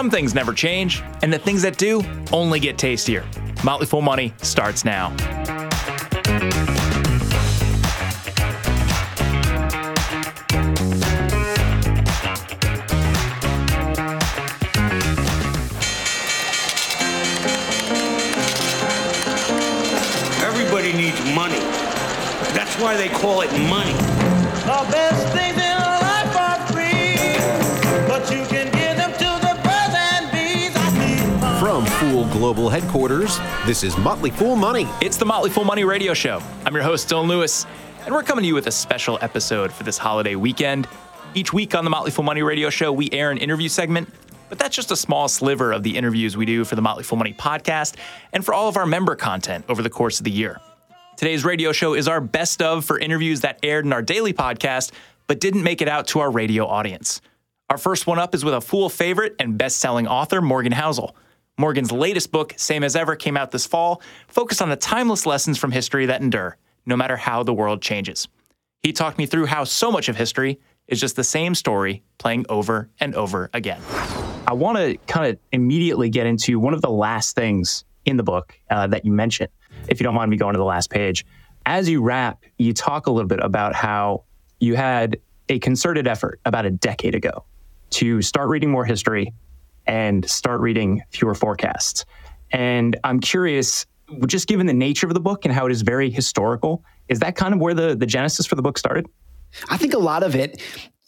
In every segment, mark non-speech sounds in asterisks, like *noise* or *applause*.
Some things never change, and the things that do only get tastier. Motley Fool Money starts now. Everybody needs money. That's why they call it money. The best Fool Global Headquarters, this is Motley Fool Money. It's the Motley Fool Money Radio Show. I'm your host, Dylan Lewis, and we're coming to you with a special episode for this holiday weekend. Each week on the Motley Fool Money Radio Show, we air an interview segment, but that's just a small sliver of the interviews we do for the Motley Fool Money podcast and for all of our member content over the course of the year. Today's radio show is our best of for interviews that aired in our daily podcast, but didn't make it out to our radio audience. Our first one up is with a Fool favorite and best selling author, Morgan Housel. Morgan's latest book, Same as Ever, came out this fall, focused on the timeless lessons from history that endure, no matter how the world changes. He talked me through how so much of history is just the same story playing over and over again. I want to kind of immediately get into one of the last things in the book uh, that you mentioned, if you don't mind me going to the last page. As you wrap, you talk a little bit about how you had a concerted effort about a decade ago to start reading more history and start reading fewer forecasts. And I'm curious, just given the nature of the book and how it is very historical, is that kind of where the, the genesis for the book started? I think a lot of it,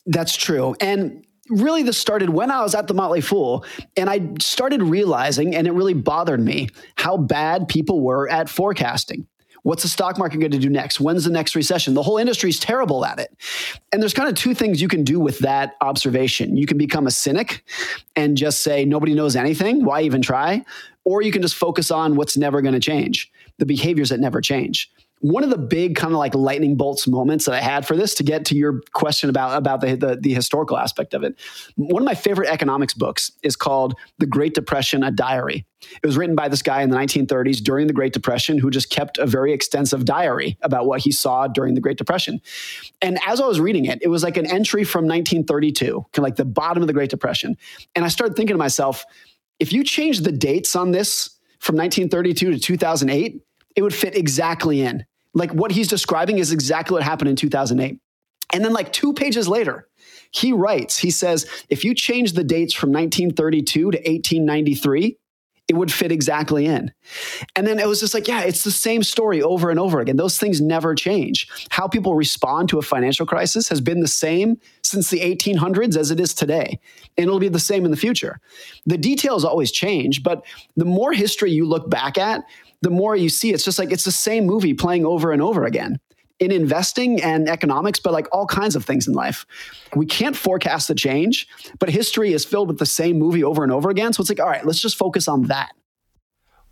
that's true. And really, this started when I was at the Motley Fool, and I started realizing, and it really bothered me, how bad people were at forecasting. What's the stock market going to do next? When's the next recession? The whole industry is terrible at it. And there's kind of two things you can do with that observation. You can become a cynic and just say, nobody knows anything. Why even try? Or you can just focus on what's never going to change, the behaviors that never change one of the big kind of like lightning bolts moments that I had for this to get to your question about about the, the, the historical aspect of it. One of my favorite economics books is called The Great Depression: A Diary. It was written by this guy in the 1930s during the Great Depression who just kept a very extensive diary about what he saw during the Great Depression. And as I was reading it, it was like an entry from 1932, kind of like the bottom of the Great Depression. And I started thinking to myself, if you change the dates on this from 1932 to 2008, it would fit exactly in like what he's describing is exactly what happened in 2008. And then, like two pages later, he writes, he says, if you change the dates from 1932 to 1893, it would fit exactly in. And then it was just like, yeah, it's the same story over and over again. Those things never change. How people respond to a financial crisis has been the same since the 1800s as it is today. And it'll be the same in the future. The details always change, but the more history you look back at, the more you see it's just like it's the same movie playing over and over again in investing and economics, but like all kinds of things in life. We can't forecast the change, but history is filled with the same movie over and over again. So it's like, all right, let's just focus on that.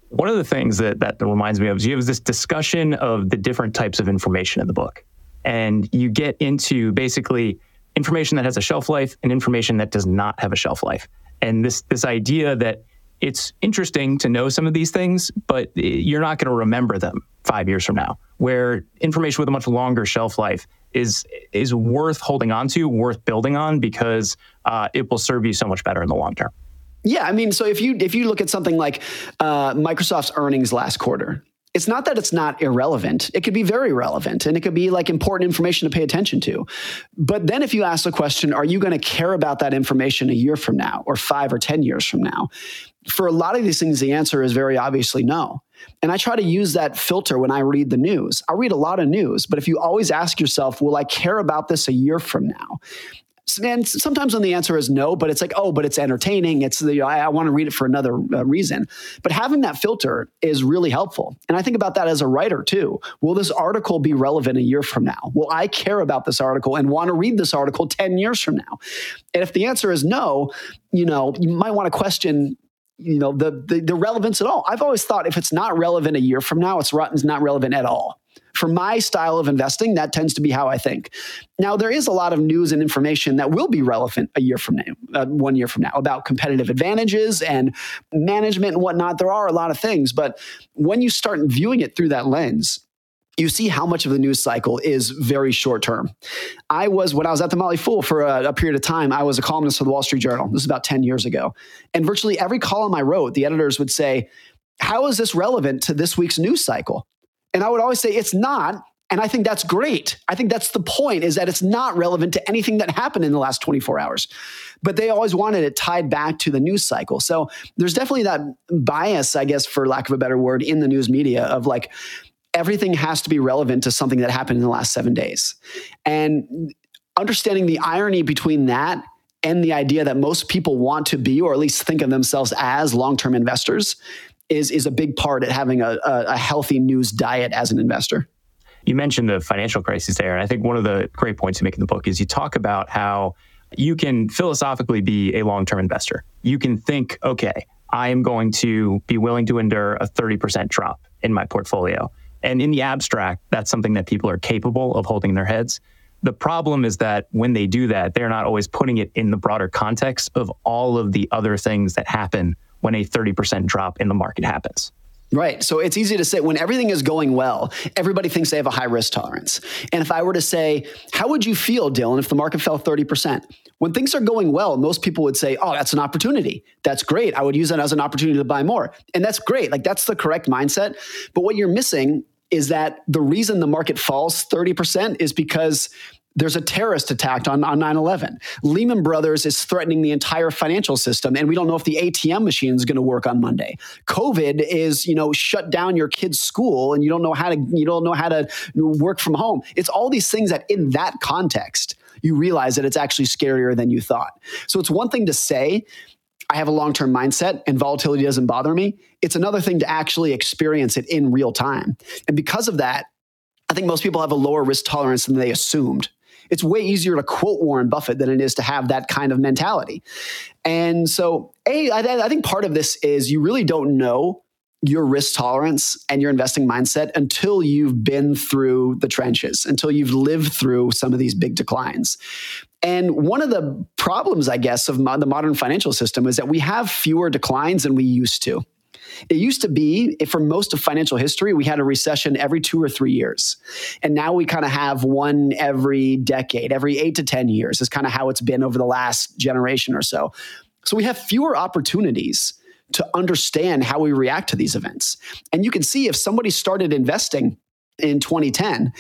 One of the things that, that reminds me of is you have this discussion of the different types of information in the book. And you get into basically information that has a shelf life and information that does not have a shelf life. And this this idea that it's interesting to know some of these things, but you're not going to remember them five years from now. Where information with a much longer shelf life is is worth holding on to, worth building on, because uh, it will serve you so much better in the long term. Yeah, I mean, so if you if you look at something like uh, Microsoft's earnings last quarter, it's not that it's not irrelevant. It could be very relevant and it could be like important information to pay attention to. But then if you ask the question, are you going to care about that information a year from now or five or 10 years from now? For a lot of these things, the answer is very obviously no. And I try to use that filter when I read the news. I read a lot of news, but if you always ask yourself, will I care about this a year from now? And sometimes when the answer is no, but it's like, oh, but it's entertaining. It's the, I, I want to read it for another uh, reason. But having that filter is really helpful. And I think about that as a writer too. Will this article be relevant a year from now? Will I care about this article and want to read this article 10 years from now? And if the answer is no, you know, you might want to question you know the, the, the relevance at all. I've always thought if it's not relevant a year from now, it's not relevant at all. For my style of investing, that tends to be how I think. Now, there is a lot of news and information that will be relevant a year from now, uh, one year from now, about competitive advantages and management and whatnot. There are a lot of things, but when you start viewing it through that lens, you see how much of the news cycle is very short term. I was, when I was at the Motley Fool for a, a, period of time, I was a columnist for the Wall Street Journal. This is about 10 years ago. And virtually every column I wrote, the editors would say, How is this relevant to this week's news cycle? And I would always say, It's not. And I think that's great. I think that's the point is that it's not relevant to anything that happened in the last 24 hours. But they always wanted it tied back to the news cycle. So there's definitely that bias, I guess, for lack of a better word, in the news media of like, everything has to be relevant to something that happened in the last seven days. And understanding the irony between that and the idea that most people want to be, or at least think of themselves as long term investors, is, is a big part at having a, a, a healthy news diet as an investor. You mentioned the financial crisis there. And I think one of the great points you make in the book is you talk about how you can philosophically be a long term investor. You can think, okay, I am going to be willing to endure a 30% drop in my portfolio. And in the abstract, that's something that people are capable of holding in their heads. The problem is that when they do that, they're not always putting it in the broader context of all of the other things that happen when a 30% drop in the market happens. Right. So it's easy to say when everything is going well, everybody thinks they have a high risk tolerance. And if I were to say, how would you feel, Dylan, if the market fell 30%? When things are going well, most people would say, oh, that's an opportunity. That's great. I would use that as an opportunity to buy more. And that's great. Like that's the correct mindset. But what you're missing is that the reason the market falls 30% is because there's a terrorist attack on, on 9-11 lehman brothers is threatening the entire financial system and we don't know if the atm machine is going to work on monday covid is you know shut down your kid's school and you don't know how to you don't know how to work from home it's all these things that in that context you realize that it's actually scarier than you thought so it's one thing to say I have a long term mindset and volatility doesn't bother me. It's another thing to actually experience it in real time. And because of that, I think most people have a lower risk tolerance than they assumed. It's way easier to quote Warren Buffett than it is to have that kind of mentality. And so, A, I, I think part of this is you really don't know your risk tolerance and your investing mindset until you've been through the trenches, until you've lived through some of these big declines. And one of the problems, I guess, of the modern financial system is that we have fewer declines than we used to. It used to be, for most of financial history, we had a recession every two or three years. And now we kind of have one every decade, every eight to 10 years is kind of how it's been over the last generation or so. So we have fewer opportunities to understand how we react to these events. And you can see if somebody started investing in 2010,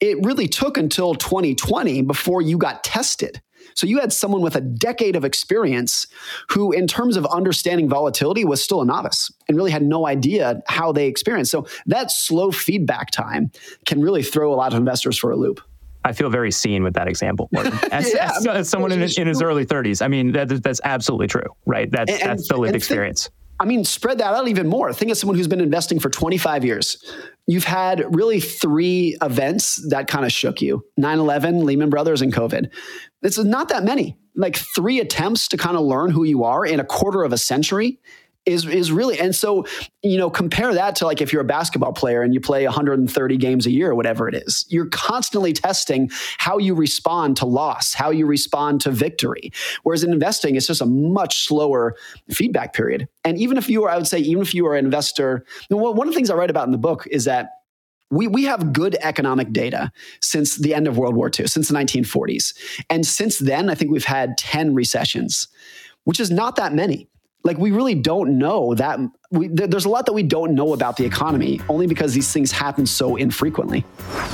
it really took until 2020 before you got tested. So you had someone with a decade of experience who, in terms of understanding volatility, was still a novice and really had no idea how they experienced. So that slow feedback time can really throw a lot of investors for a loop. I feel very seen with that example, *laughs* As, yeah, as, as someone in, in, his early 30s, I mean, that, that's absolutely true, right? That's, and, that's the lived experience. Think, I mean, spread that out even more. Think of someone who's been investing for 25 years. You've had really three events that kind of shook you 9 11, Lehman Brothers, and COVID. It's not that many. Like three attempts to kind of learn who you are in a quarter of a century is is really and so you know compare that to like if you're a basketball player and you play 130 games a year or whatever it is you're constantly testing how you respond to loss how you respond to victory. Whereas in investing it's just a much slower feedback period. And even if you are i would say even if you are an investor one of the things i write about in the book is that we, we have good economic data since the end of World War II, since the 1940s. And since then, I think we've had 10 recessions, which is not that many like we really don't know that we, there's a lot that we don't know about the economy only because these things happen so infrequently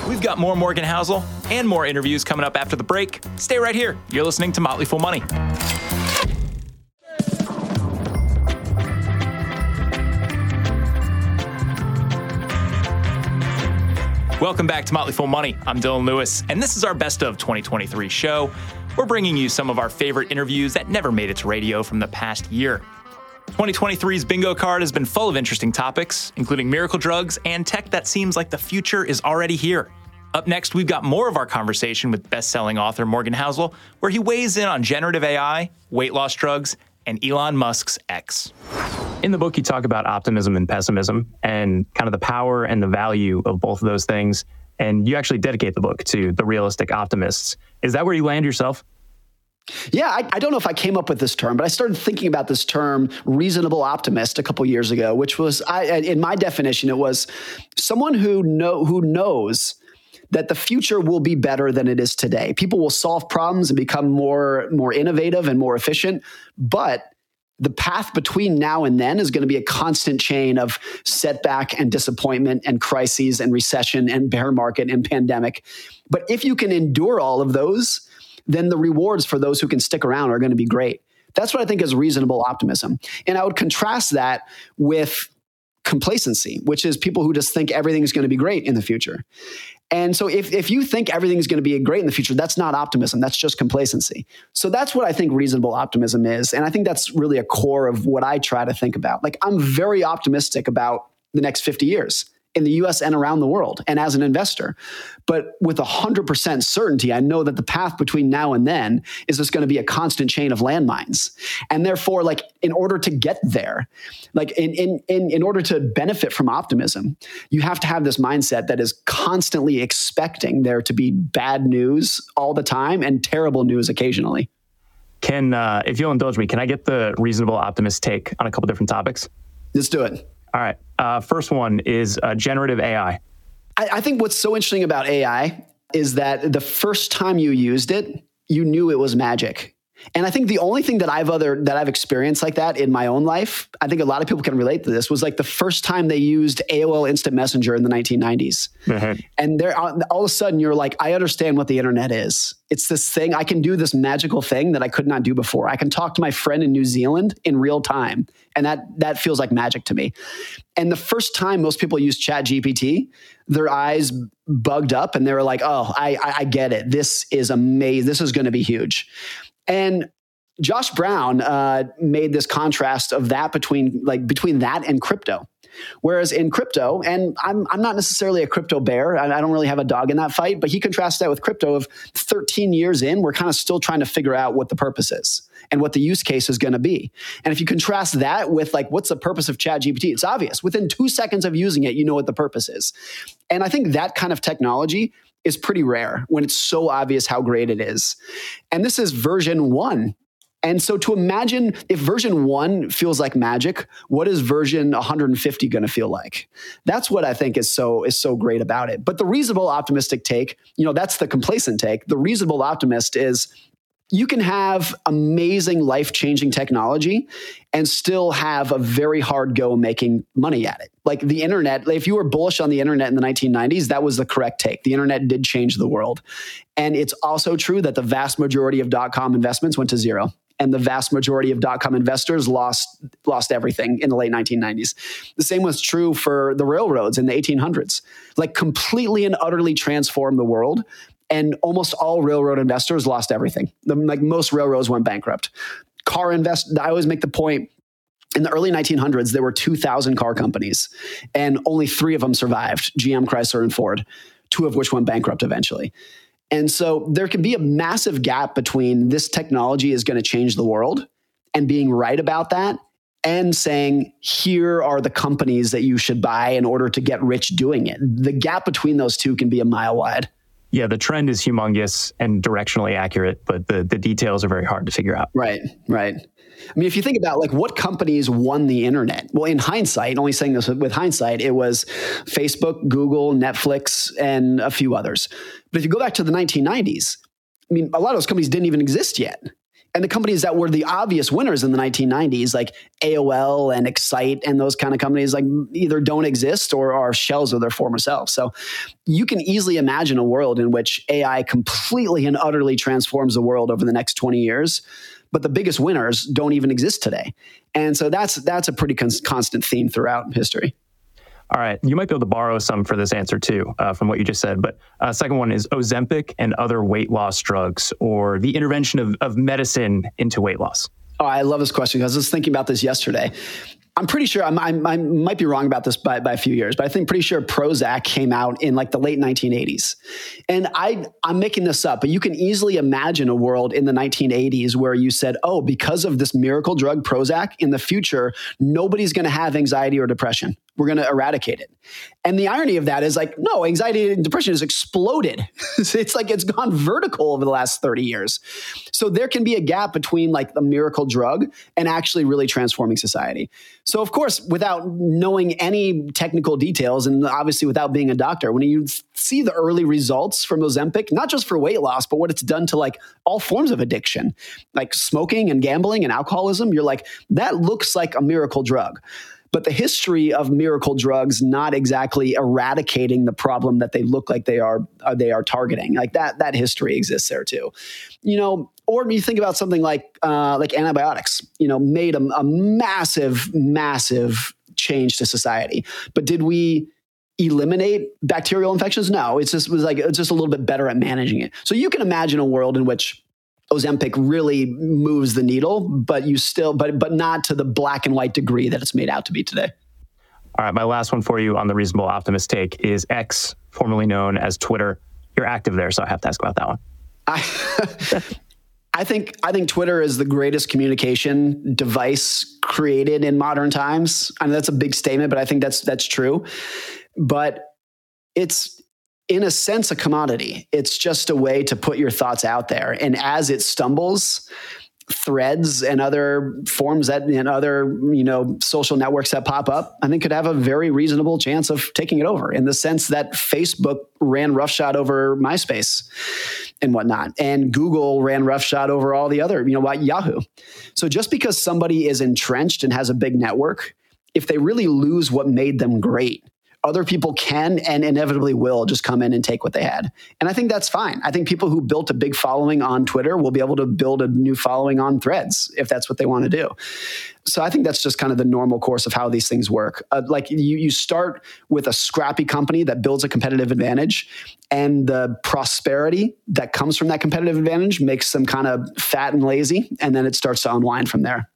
we've got more morgan housel and more interviews coming up after the break stay right here you're listening to motley fool money Welcome back to Motley Fool Money. I'm Dylan Lewis, and this is our best of 2023 show. we're bringing you some of our favorite interviews that never made it to radio from the past year. 2023's bingo card has been full of interesting topics, including miracle drugs and tech that seems like the future is already here. Up next, we've got more of our conversation with best-selling author Morgan Housel, where he weighs in on generative AI, weight loss drugs, and Elon Musk's X. In the book, you talk about optimism and pessimism and kind of the power and the value of both of those things. And you actually dedicate the book to the realistic optimists. Is that where you land yourself? Yeah, I, I, don't know if I came up with this term, but I started thinking about this term reasonable optimist a couple years ago, which was I in my definition it was someone who know who knows that the future will be better than it is today. People will solve problems and become more more innovative and more efficient, but the path between now and then is going to be a constant chain of setback and disappointment and crises and recession and bear market and pandemic. But if you can endure all of those, then the rewards for those who can stick around are going to be great. That's what I think is reasonable optimism. And I would contrast that with complacency, which is people who just think everything is going to be great in the future. And so if, if you think everything is going to be great in the future, that's not optimism. That's just complacency. So that's what I think reasonable optimism is. And I think that's really a core of what I try to think about. Like I'm very optimistic about the next 50 years in the US and around the world and as an investor. But with 100% certainty, I know that the path between now and then is just going to be a constant chain of landmines. And therefore, like, in order to get there, like, in, in, in, in order to benefit from optimism, you have to have this mindset that is constantly expecting there to be bad news all the time and terrible news occasionally. Can, uh, if you'll indulge me, can I get the reasonable optimist take on a couple different topics? Let's do it. All right. Uh, first one is uh, generative AI. I, I think what's so interesting about AI is that the first time you used it, you knew it was magic. And I think the only thing that I've other that I've experienced like that in my own life, I think a lot of people can relate to this, was like the first time they used AOL Instant Messenger in the 1990s. Mm-hmm. And there, all of a sudden, you're like, I understand what the internet is. It's this thing I can do this magical thing that I could not do before. I can talk to my friend in New Zealand in real time, and that that feels like magic to me. And the first time most people use Chat GPT, their eyes bugged up and they were like, "Oh, I, I, I get it. This is amazing. This is going to be huge." And Josh Brown uh, made this contrast of that between like between that and crypto. Whereas in crypto, and I'm, I'm not necessarily a crypto bear, I, don't really have a dog in that fight, but he contrasts that with crypto of 13 years in, we're kind of still trying to figure out what the purpose is and what the use case is going to be. And if you contrast that with like, what's the purpose of Chat GPT? It's obvious. Within two seconds of using it, you know what the purpose is. And I think that kind of technology is pretty rare when it's so obvious how great it is. And this is version one. And so to imagine if version one feels like magic, what is version 150 going to feel like? That's what I think is so is so great about it. But the reasonable optimistic take, you know, that's the complacent take. The reasonable optimist is you can have amazing life changing technology and still have a very hard go making money at it. Like the internet, if you were bullish on the internet in the 1990s, that was the correct take. The internet did change the world. And it's also true that the vast majority of dot com investments went to zero. And the vast majority of dot com investors lost lost everything in the late 1990s. The same was true for the railroads in the 1800s. Like completely and utterly transformed the world and almost all railroad investors lost everything. like most railroads went bankrupt. Car invest. I always make the point. In the early 1900s, there were 2,000 car companies, and only three of them survived: GM, Chrysler, and Ford. Two of which went bankrupt eventually. And so there can be a massive gap between this technology is going to change the world and being right about that and saying, here are the companies that you should buy in order to get rich doing it. The gap between those two can be a mile wide yeah, the trend is humongous and directionally accurate, but the, the details are very hard to figure out. Right, right. I mean, if you think about like what companies won the internet, well, in hindsight, only saying this with hindsight, it was Facebook, Google, Netflix, and a few others. But if you go back to the 1990s, I mean, a lot of those companies didn't even exist yet and the companies that were the obvious winners in the 1990s, like AOL and Excite and those kind of companies, like either don't exist or are shells of their former selves. So you can easily imagine a world in which AI completely and utterly transforms the world over the next 20 years. But the biggest winners don't even exist today. And so that's that's a pretty cons- constant theme throughout history. All right, you might be able to borrow some for this answer too, uh, from what you just said. But uh, second one is Ozempic and other weight loss drugs, or the intervention of, of medicine into weight loss. Oh, I love this question because I was thinking about this yesterday. I'm pretty sure I'm, I'm, i might be wrong about this by, by a few years, but I think pretty sure Prozac came out in like the late 1980s. And I, I'm making this up, but you can easily imagine a world in the 1980s where you said, oh, because of this miracle drug Prozac, in the future, nobody's going to have anxiety or depression. We're going to eradicate it. And the irony of that is like, no, anxiety and depression has exploded. *laughs* it's like it's gone vertical over the last 30 years. So there can be a gap between like the miracle drug and actually really transforming society. So, of course, without knowing any technical details and obviously without being a doctor, when you see the early results from Ozempic, not just for weight loss, but what it's done to like all forms of addiction, like smoking and gambling and alcoholism, you're like, that looks like a miracle drug but the history of miracle drugs not exactly eradicating the problem that they look like they are uh, they are targeting. Like that that history exists there too. You know or you think about something like uh, like antibiotics you know made a, a massive massive change to society. But did we eliminate bacterial infections? No it's just was like it's just a little bit better at managing it. So you can imagine a world in which Ozempic really moves the needle, but you still, but but not to the black and white degree that it's made out to be today. All right, my last one for you on the reasonable optimist take is X, formerly known as Twitter. You're active there, so I have to ask about that one. I, *laughs* I think I think Twitter is the greatest communication device created in modern times. I mean, that's a big statement, but I think that's that's true. But it's in a sense, a commodity. It's just a way to put your thoughts out there. And as it stumbles, threads and other forms that and other you know social networks that pop up i think could have a very reasonable chance of taking it over in the sense that facebook ran roughshod over myspace and whatnot and google ran roughshod over all the other you know what yahoo so just because somebody is entrenched and has a big network if they really lose what made them great other people can and inevitably will just come in and take what they had. And I think that's fine. I think people who built a big following on Twitter will be able to build a new following on threads if that's what they want to do. So I think that's just kind of the normal course of how these things work. Uh, like you, you start with a scrappy company that builds a competitive advantage, and the prosperity that comes from that competitive advantage makes them kind of fat and lazy, and then it starts to unwind from there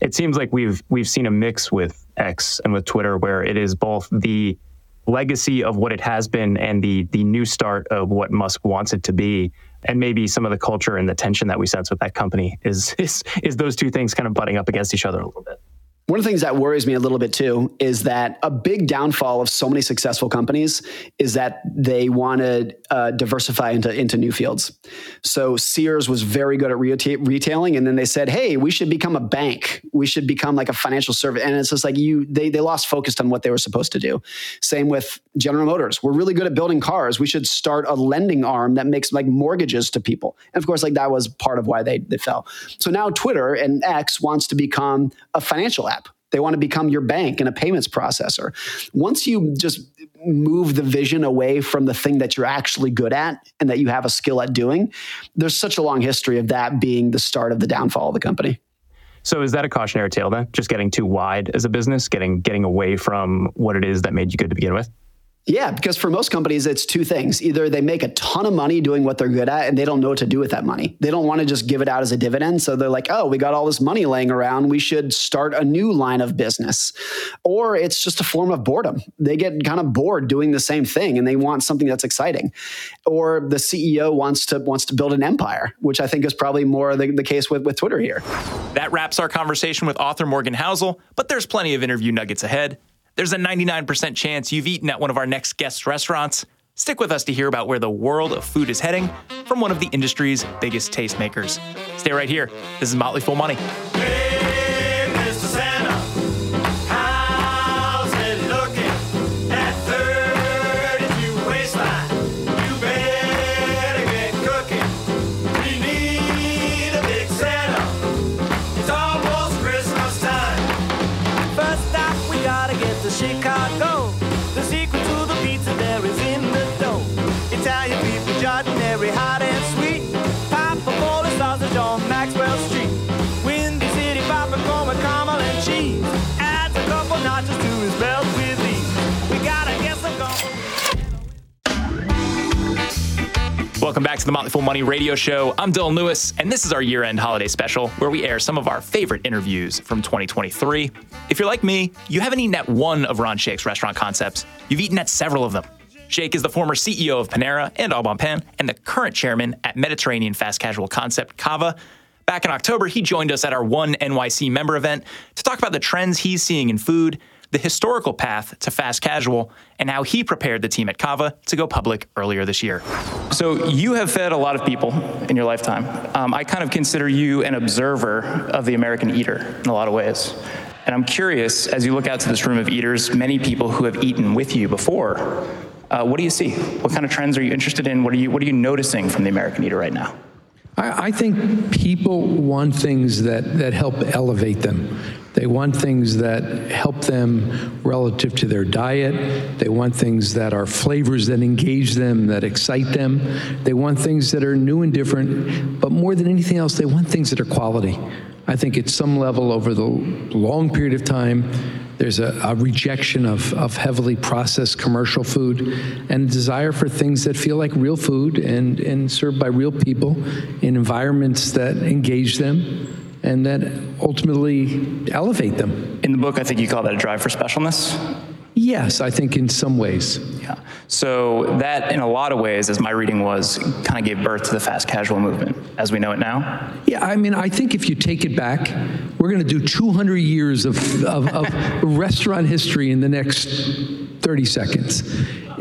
it seems like we've we've seen a mix with X and with Twitter where it is both the legacy of what it has been and the the new start of what Musk wants it to be and maybe some of the culture and the tension that we sense with that company is is is those two things kind of butting up against each other a little bit. One of the things that worries me a little bit too is that a big downfall of so many successful companies is that they want to uh, diversify into, into new fields. So Sears was very good at reta- retailing, and then they said, "Hey, we should become a bank. We should become like a financial service." And it's just like you they they lost focus on what they were supposed to do. Same with General Motors. We're really good at building cars. We should start a lending arm that makes like mortgages to people. And of course, like that was part of why they they fell. So now Twitter and X wants to become a financial they want to become your bank and a payments processor. Once you just move the vision away from the thing that you're actually good at and that you have a skill at doing, there's such a long history of that being the start of the downfall of the company. So is that a cautionary tale then? Just getting too wide as a business, getting getting away from what it is that made you good to begin with? Yeah, because for most companies, it's two things. Either they make a ton of money doing what they're good at and they don't know what to do with that money. They don't want to just give it out as a dividend. So they're like, oh, we got all this money laying around. We should start a new line of business. Or it's just a form of boredom. They get kind of bored doing the same thing and they want something that's exciting. Or the CEO wants to wants to build an empire, which I think is probably more the, the case with, with Twitter here. That wraps our conversation with author Morgan Housel, but there's plenty of interview nuggets ahead. There's a 99% chance you've eaten at one of our next guest restaurants. Stick with us to hear about where the world of food is heading from one of the industry's biggest tastemakers. Stay right here. This is Motley Fool Money. Back to the Motley Fool Money radio show. I'm Dylan Lewis, and this is our year end holiday special where we air some of our favorite interviews from 2023. If you're like me, you haven't eaten at one of Ron Shaich's restaurant concepts, you've eaten at several of them. Shaich is the former CEO of Panera and Au Bon Pain and the current chairman at Mediterranean fast casual concept Cava. Back in October, he joined us at our One NYC member event to talk about the trends he's seeing in food the historical path to fast casual, and how he prepared the team at Cava to go public earlier this year. So, you have fed a lot of people in your lifetime. Um, I kind of consider you an observer of the American eater in a lot of ways. And I'm curious, as you look out to this room of eaters, many people who have eaten with you before, uh, what do you see? What kind of trends are you interested in? What are you, what are you noticing from the American eater right now? I, I think people want things that, that help elevate them. They want things that help them relative to their diet. They want things that are flavors that engage them, that excite them. They want things that are new and different. But more than anything else, they want things that are quality. I think at some level over the long period of time, there's a, a, rejection of, of heavily processed commercial food and desire for things that feel like real food and, and served by real people in environments that engage them and that ultimately elevate them. In the book, I think you call that a drive for specialness. Yes, I think in some ways. Yeah. So that, in a lot of ways, as my reading was, kind of gave birth to the fast casual movement as we know it now. Yeah, I mean, I think if you take it back, we're going to do 200 years of, of, of *laughs* restaurant history in the next 30 seconds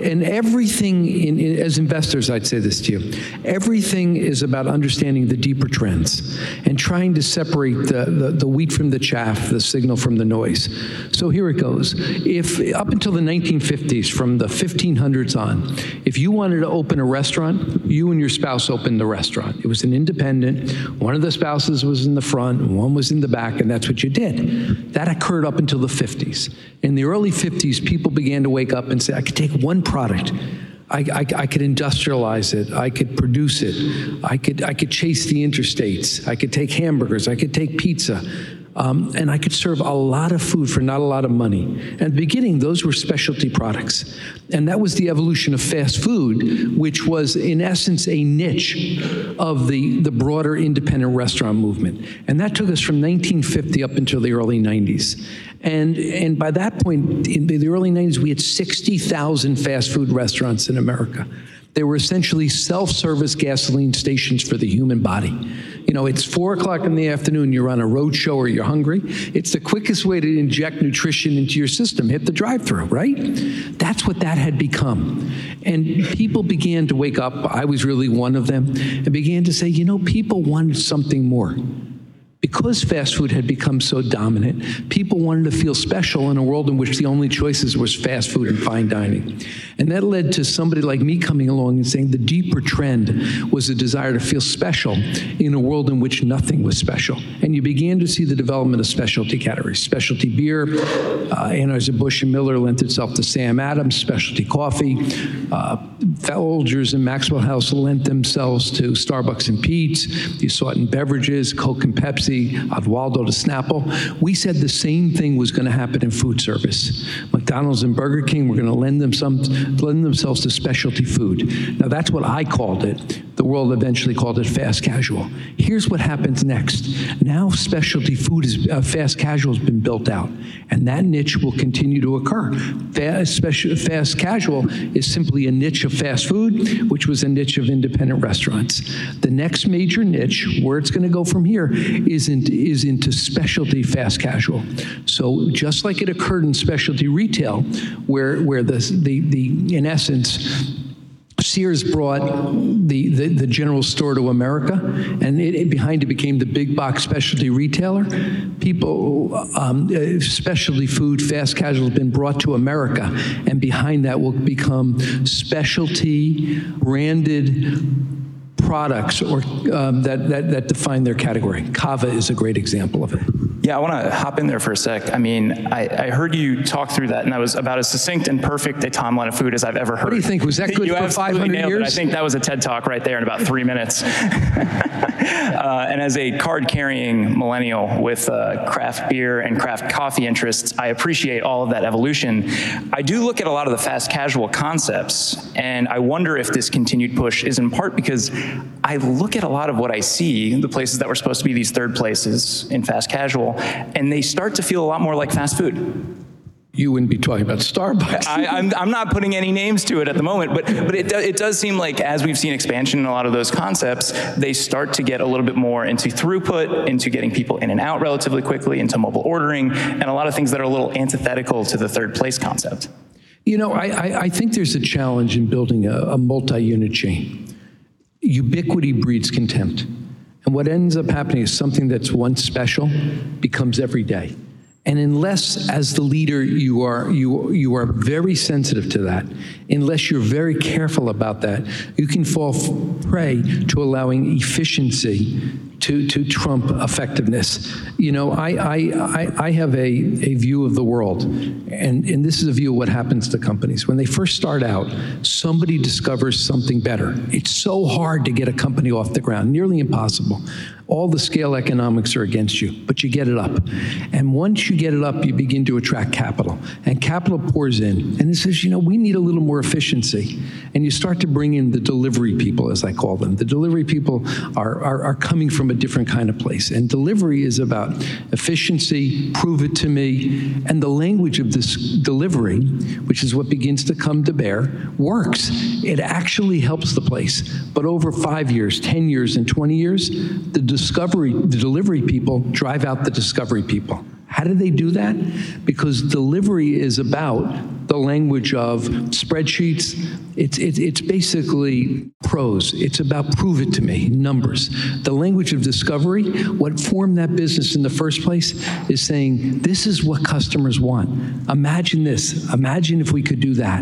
and everything in, in, as investors i'd say this to you. Everything is about understanding the deeper trends and trying to separate the, the, the, wheat from the chaff the signal from the noise. So here it goes. If up until the 1950s from the 1500s on if you wanted to open a restaurant you and your spouse opened the restaurant. It was an independent. One of the spouses was in the front one was in the back and that's what you did. That occurred up until the 50s in the early 50s people began to wake up and say i could take one product. I, I, I, could industrialize it. I could produce it. I could, I could chase the interstates. I could take hamburgers. I could take pizza. Um, and I could serve a lot of food for not a lot of money. At the beginning, those were specialty products. And that was the evolution of fast food, which was, in essence, a niche of the, the broader independent restaurant movement. And that took us from 1950 up until the early 90s. And, and by that point, in the early 90s, we had 60,000 fast food restaurants in America. They were essentially self service gasoline stations for the human body. You know, it's four o'clock in the afternoon, you're on a road show or you're hungry. It's the quickest way to inject nutrition into your system. Hit the drive through, right? That's what that had become. And people began to wake up. I was really one of them, and began to say, you know, people want something more because fast food had become so dominant, people wanted to feel special in a world in which the only choices was fast food and fine dining. And that led to somebody like me coming along and saying the deeper trend was a desire to feel special in a world in which nothing was special. And you began to see the development of specialty categories. Specialty beer, uh, Anheuser-Busch and Miller lent itself to Sam Adams, specialty coffee. Uh, Folgers and Maxwell House lent themselves to Starbucks and Peet's. You saw it in beverages, Coke and Pepsi. Odwalla to Snapple. We said the same thing was going to happen in food service. McDonald's and Burger King were going to lend, them some, lend themselves to specialty food. Now, that's what I called it. The world eventually called it fast casual. Here's what happens next. Now, specialty food is uh, fast casual has been built out, and that niche will continue to occur. Fast, special, fast casual is simply a niche of fast food, which was a niche of independent restaurants. The next major niche, where it's going to go from here, is, in, is into specialty fast casual. So just like it occurred in specialty retail, where, where the, the, the in essence, Sears brought the, the, the, general store to America, and it, it, behind it became the big box specialty retailer. People, um, uh, specialty food, fast casual has been brought to America, and behind that will become specialty branded products or um, that, that, that define their category. Cava is a great example of it. Yeah, I want to hop in there for a sec. I mean, I, I, heard you talk through that, and that was about as succinct and perfect a timeline of food as I've ever heard. What do you think? Was that good you for 500 years? It. I think that was a TED talk right there in about three minutes. *laughs* uh, and as a card-carrying millennial with uh, craft beer and craft coffee interests, I appreciate all of that evolution. I do look at a lot of the fast casual concepts, and I wonder if this continued push is in part because I look at a lot of what I see, the places that were supposed to be these third places in fast casual, and they start to feel a lot more like fast food. You wouldn't be talking about Starbucks. I, am I'm, I'm not putting any names to it at the moment, but, but it, do, it does seem like as we've seen expansion in a lot of those concepts, they start to get a little bit more into throughput, into getting people in and out relatively quickly, into mobile ordering, and a lot of things that are a little antithetical to the third place concept. You know, I, I, I think there's a challenge in building a, a multi unit chain. Ubiquity breeds contempt. And what ends up happening is something that's once special becomes every day. And unless, as the leader, you are, you, you are very sensitive to that, unless you're very careful about that, you can fall prey to allowing efficiency to, to trump effectiveness. You know, I, I, I, I have a, a view of the world, and, and this is a view of what happens to companies. When they first start out, somebody discovers something better. It's so hard to get a company off the ground, nearly impossible. All the scale economics are against you, but you get it up. And once you get it up, you begin to attract capital. And capital pours in, and it says, you know, we need a little more efficiency. And you start to bring in the delivery people, as I call them. The delivery people are, are, are coming from a different kind of place. And delivery is about efficiency, prove it to me. And the language of this delivery, which is what begins to come to bear, works. It actually helps the place. But over five years, 10 years, and 20 years, the discovery, the delivery people drive out the discovery people. How do they do that? Because delivery is about the language of spreadsheets. It's, it's, it's basically prose. It's about prove it to me, numbers. The language of discovery, what formed that business in the first place, is saying, this is what customers want. Imagine this. Imagine if we could do that.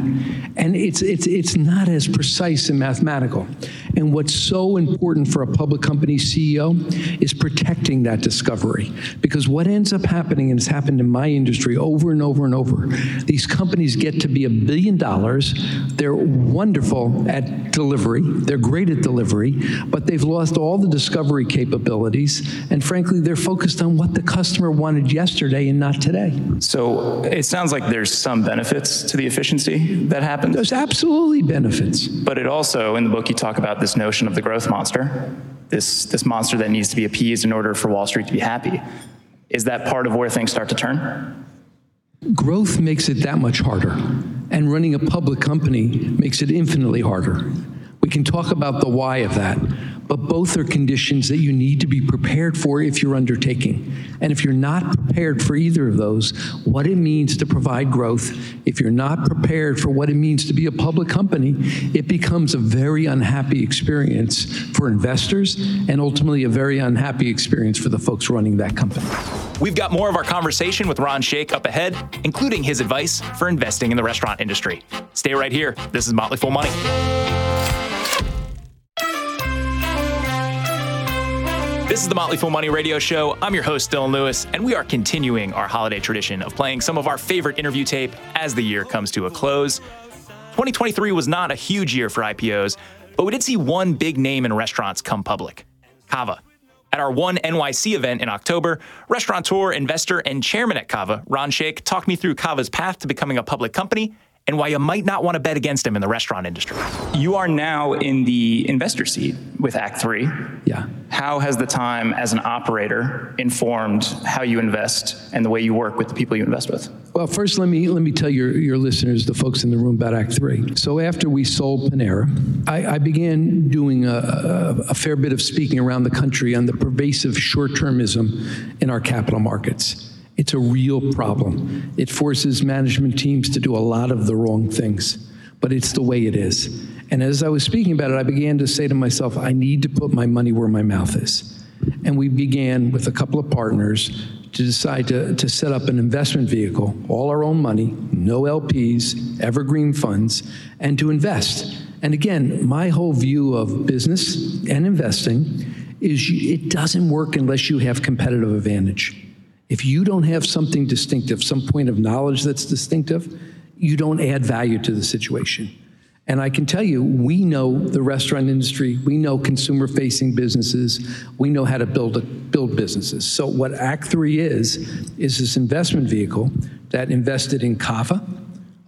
And it's, it's, it's not as precise and mathematical. And what's so important for a public company CEO is protecting that discovery. Because what ends up happening, and it's happened in my industry over and over and over, these companies get to be a billion dollars. They're wonderful at delivery, they're great at delivery, but they've lost all the discovery capabilities. And frankly, they're focused on what the customer wanted yesterday and not today. So it sounds like there's some benefits to the efficiency that happens. There's absolutely benefits. But it also, in the book, you talk about this notion of the growth monster, this, this monster that needs to be appeased in order for Wall Street to be happy. Is that part of where things start to turn? Growth makes it that much harder, and running a public company makes it infinitely harder. We can talk about the why of that, but both are conditions that you need to be prepared for if you're undertaking. And if you're not prepared for either of those, what it means to provide growth, if you're not prepared for what it means to be a public company, it becomes a very unhappy experience for investors and ultimately a very unhappy experience for the folks running that company. We've got more of our conversation with Ron Shaich up ahead, including his advice for investing in the restaurant industry. Stay right here. This is Motley Fool Money. This is the Motley Fool Money Radio Show. I'm your host, Dylan Lewis, and we are continuing our holiday tradition of playing some of our favorite interview tape as the year comes to a close. 2023 was not a huge year for IPOs, but we did see one big name in restaurants come public Cava. At our One NYC event in October, restaurateur, investor, and chairman at Cava, Ron Shaich, talked me through Cava's path to becoming a public company and why you might not want to bet against him in the restaurant industry. You are now in the investor seat with Act Three. Yeah. How has the time as an operator informed how you invest and the way you work with the people you invest with? Well, first, let me let me tell your, your listeners, the folks in the room, about Act Three. So after we sold Panera, I, I began doing a, a, a fair bit of speaking around the country on the pervasive short-termism in our capital markets. It's a real problem. It forces management teams to do a lot of the wrong things, but it's the way it is. And as I was speaking about it, I began to say to myself, I need to put my money where my mouth is. And we began with a couple of partners to decide to, to set up an investment vehicle, all our own money, no LPs, evergreen funds, and to invest. And again, my whole view of business and investing is it doesn't work unless you have competitive advantage. If you don't have something distinctive, some point of knowledge that's distinctive, you don't add value to the situation. And I can tell you, we know the restaurant industry, we know consumer facing businesses, we know how to build, a, build businesses. So, what Act 3 is, is this investment vehicle that invested in Cava,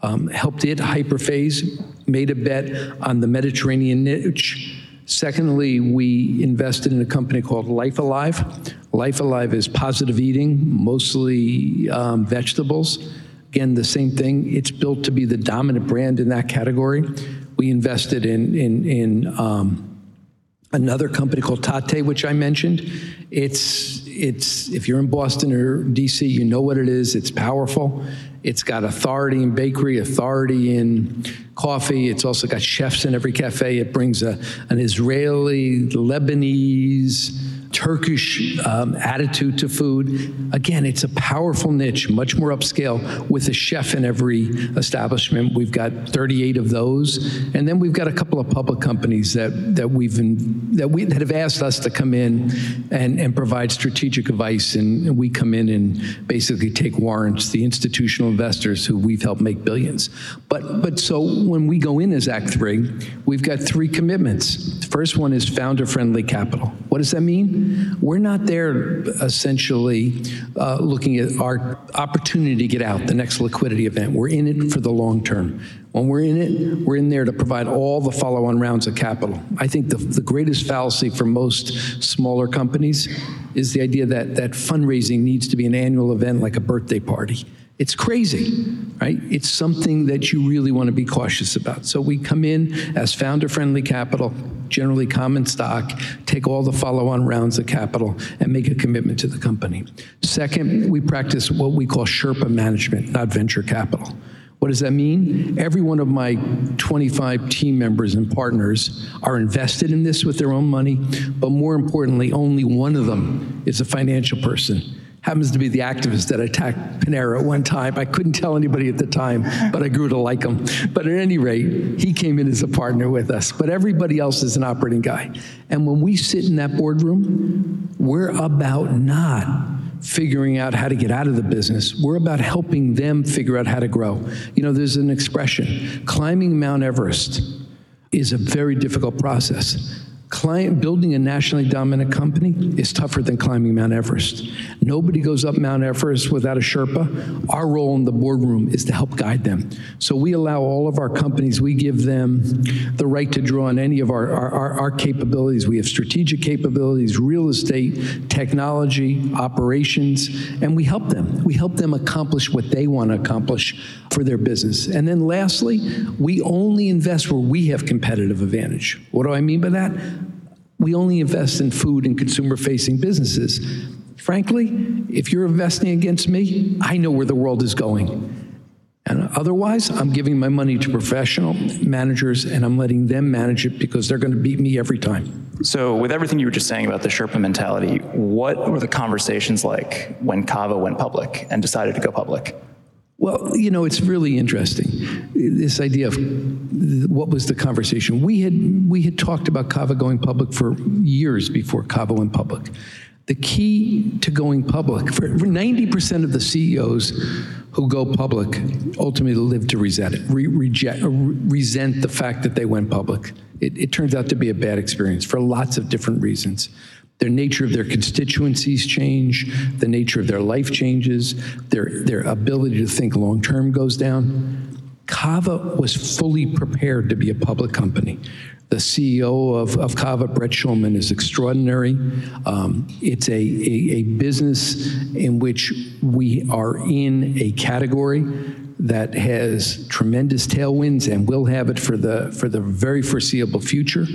um, helped it hyperphase, made a bet on the Mediterranean niche. Secondly, we invested in a company called Life Alive. Life Alive is positive eating, mostly um, vegetables. Again, the same thing. It's built to be the dominant brand in that category. We invested in in in um, another company called Tatte, which I mentioned. It's it's if you're in Boston or DC, you know what it is. It's powerful. It's got authority in bakery, authority in coffee. It's also got chefs in every cafe. It brings a, an Israeli, Lebanese, Turkish um, attitude to food. Again, it's a powerful niche, much more upscale, with a chef in every establishment. We've got 38 of those, and then we've got a couple of public companies that that we've been, that we that have asked us to come in and and provide strategic advice, and, and we come in and basically take warrants. The institutional investors who we've helped make billions, but but so when we go in as Act Three, we've got three commitments. The first one is founder-friendly capital. What does that mean? We're not there essentially uh, looking at our opportunity to get out, the next liquidity event. We're in it for the long term. When we're in it, we're in there to provide all the follow on rounds of capital. I think the, the greatest fallacy for most smaller companies is the idea that, that fundraising needs to be an annual event like a birthday party. It's crazy, right? It's something that you really want to be cautious about. So we come in as founder friendly capital, generally common stock, take all the follow on rounds of capital, and make a commitment to the company. Second, we practice what we call Sherpa management, not venture capital. What does that mean? Every one of my 25 team members and partners are invested in this with their own money, but more importantly, only one of them is a financial person happens to be the activist that attacked Panera at one time. I couldn't tell anybody at the time, but I grew to like him. But at any rate, he came in as a partner with us. But everybody else is an operating guy. And when we sit in that boardroom, we're about not figuring out how to get out of the business. We're about helping them figure out how to grow. You know, there's an expression climbing Mount Everest is a very difficult process. Building a nationally dominant company is tougher than climbing Mount Everest. Nobody goes up Mount Everest without a Sherpa. Our role in the boardroom is to help guide them. So we allow all of our companies, we give them the right to draw on any of our, our, our capabilities. We have strategic capabilities, real estate, technology, operations, and we help them. We help them accomplish what they want to accomplish for their business. And then lastly, we only invest where we have competitive advantage. What do I mean by that? We only invest in food and consumer facing businesses. Frankly, if you're investing against me, I know where the world is going. And otherwise, I'm giving my money to professional managers and I'm letting them manage it because they're going to beat me every time. So, with everything you were just saying about the Sherpa mentality, what were the conversations like when Cava went public and decided to go public? Well, you know, it's really interesting. This idea of what was the conversation. We had we had talked about Cava going public for years before Cava went public. The key to going public for 90% of the CEOs who go public ultimately live to resent it, re- reject, uh, resent the fact that they went public. It, it turns out to be a bad experience for lots of different reasons. Their nature of their constituencies change, the nature of their life changes, their, their ability to think long term goes down. Cava was fully prepared to be a public company. The CEO of, of Cava, Brett Schulman, is extraordinary. Um, it's a, a, a business in which we are in a category that has tremendous tailwinds and will have it for the, for the very foreseeable future.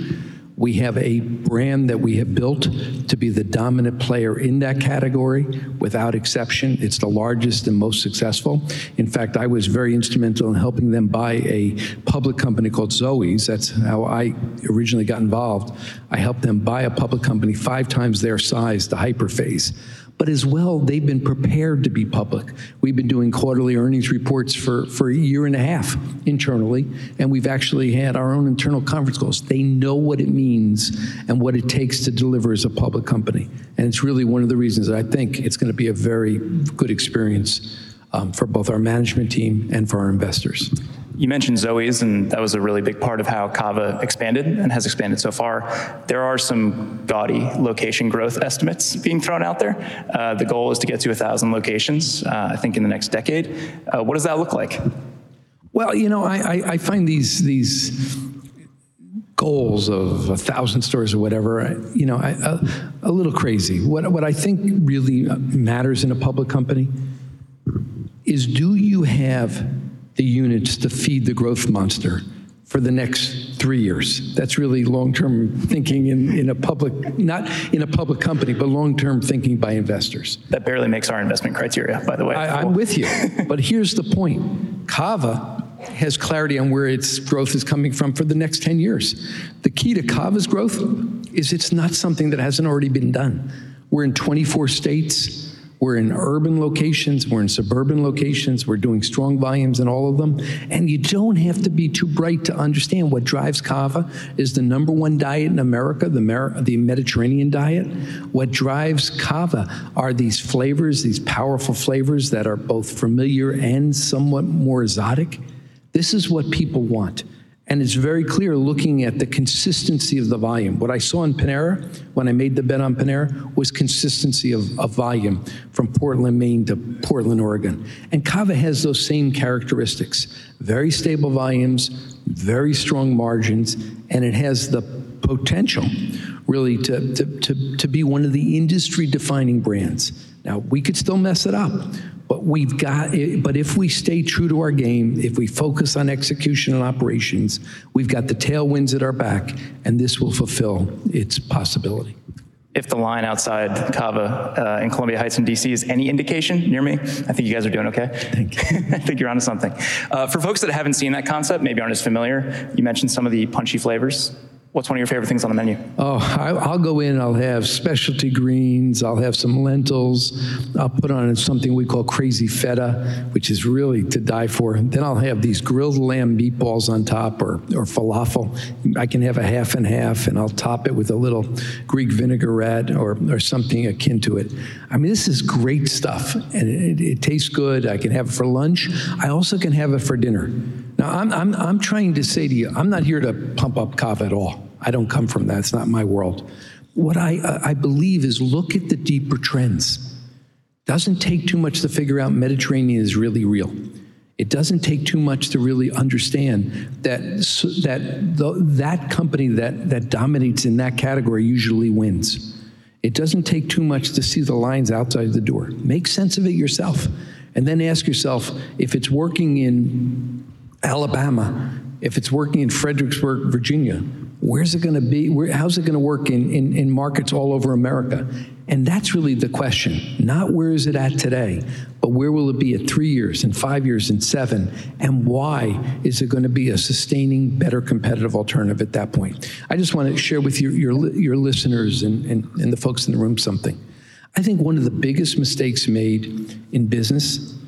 We have a brand that we have built to be the dominant player in that category without exception. It's the largest and most successful. In fact, I was very instrumental in helping them buy a public company called Zoe's. That's how I originally got involved. I helped them buy a public company five times their size, the Hyperphase. But as well, they've been prepared to be public. We've been doing quarterly earnings reports for, for a year and a half internally, and we've actually had our own internal conference calls. They know what it means and what it takes to deliver as a public company. And it's really one of the reasons that I think it's going to be a very good experience um, for both our management team and for our investors. You mentioned Zoe's, and that was a really big part of how Cava expanded and has expanded so far. There are some gaudy location growth estimates being thrown out there. Uh, the goal is to get to 1,000 locations, uh, I think, in the next decade. Uh, what does that look like? Well, you know, I, I, I find these these goals of a thousand stores or whatever, you know, I, a, a little crazy. What what I think really matters in a public company is do you have the units to feed the growth monster for the next three years? That's really long-term thinking in, in a public, not in a public company, but long-term thinking by investors. That barely makes our investment criteria, by the way. I, I'm with you, *laughs* but here's the point: Cava has clarity on where its growth is coming from for the next 10 years. The key to Cava's growth is it's not something that hasn't already been done. We're in 24 states. We're in urban locations, we're in suburban locations, we're doing strong volumes in all of them. And you don't have to be too bright to understand what drives Cava is the number one diet in America, the, Mer- the Mediterranean diet. What drives Cava are these flavors, these powerful flavors that are both familiar and somewhat more exotic. This is what people want. And it's very clear looking at the consistency of the volume. What I saw in Panera when I made the bet on Panera was consistency of, of volume from Portland, Maine to Portland, Oregon. And Cava has those same characteristics very stable volumes, very strong margins, and it has the potential really to, to, to, to be one of the industry defining brands. Now, we could still mess it up, but we've got, but if we stay true to our game, if we focus on execution and operations, we've got the tailwinds at our back, and this will fulfill its possibility. If the line outside Cava uh, in Columbia Heights in DC is any indication near me, I think you guys are doing okay. Thank you. *laughs* I think you're onto something. Uh, for folks that haven't seen that concept, maybe aren't as familiar, you mentioned some of the punchy flavors. What's one of your favorite things on the menu? Oh, I, I'll go in. I'll have specialty greens. I'll have some lentils. I'll put on something we call crazy feta, which is really to die for. Then I'll have these grilled lamb meatballs on top, or or falafel. I can have a half and half, and I'll top it with a little Greek vinaigrette or or something akin to it. I mean, this is great stuff, and it, it tastes good. I can have it for lunch. I also can have it for dinner. Now, I'm, I'm, I'm trying to say to you, I'm not here to pump up Cava at all. I don't come from that. It's not my world. What I, I believe is look at the deeper trends. Doesn't take too much to figure out Mediterranean is really real. It doesn't take too much to really understand that that the, that company that that dominates in that category usually wins. It doesn't take too much to see the lines outside the door. Make sense of it yourself, and then ask yourself if it's working in Alabama, if it's working in Fredericksburg, Virginia, where's it going to be? Where, how's it going to work in, in, in markets all over America? And that's really the question. Not where is it at today, but where will it be at three years and five years and seven? And why is it going to be a sustaining, better competitive alternative at that point? I just want to share with your, your, your listeners and, and, and the folks in the room something. I think one of the biggest mistakes made in business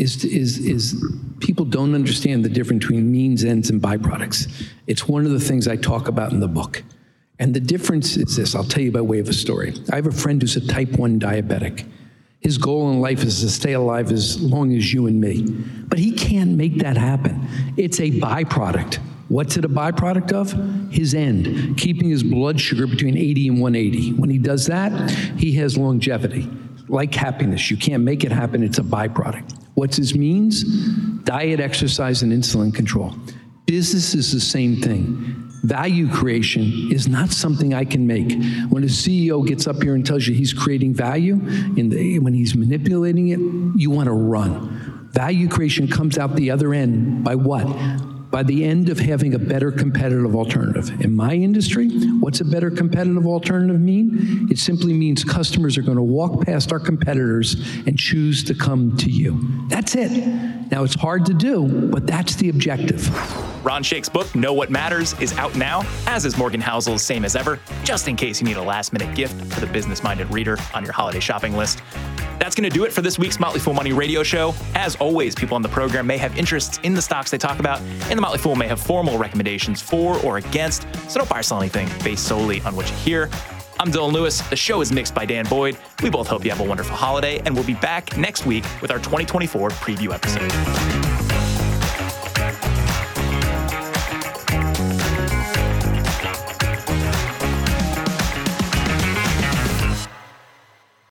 is, is, is people don't understand the difference between means, ends, and byproducts. It's one of the things I talk about in the book. And the difference is this I'll tell you by way of a story. I have a friend who's a type 1 diabetic. His goal in life is to stay alive as long as you and me. But he can't make that happen. It's a byproduct. What's it a byproduct of? His end, keeping his blood sugar between 80 and 180. When he does that, he has longevity. Like happiness, you can't make it happen, it's a byproduct. What's his means? Diet, exercise, and insulin control. Business is the same thing. Value creation is not something I can make. When a CEO gets up here and tells you he's creating value, the, when he's manipulating it, you want to run. Value creation comes out the other end by what? By the end of having a better competitive alternative. In my industry, what's a better competitive alternative mean? It simply means customers are going to walk past our competitors and choose to come to you. That's it. Now, it's hard to do, but that's the objective. Ron Shaich's book, Know What Matters, is out now, as is Morgan Housel's Same as Ever, just in case you need a last minute gift for the business minded reader on your holiday shopping list. That's going to do it for this week's Motley Fool Money radio show. As always, people on the program may have interests in the stocks they talk about, and the Motley Fool may have formal recommendations for or against, so don't buy or sell anything based solely on what you hear. I'm Dylan Lewis. The show is mixed by Dan Boyd. We both hope you have a wonderful holiday, and we'll be back next week with our 2024 preview episode.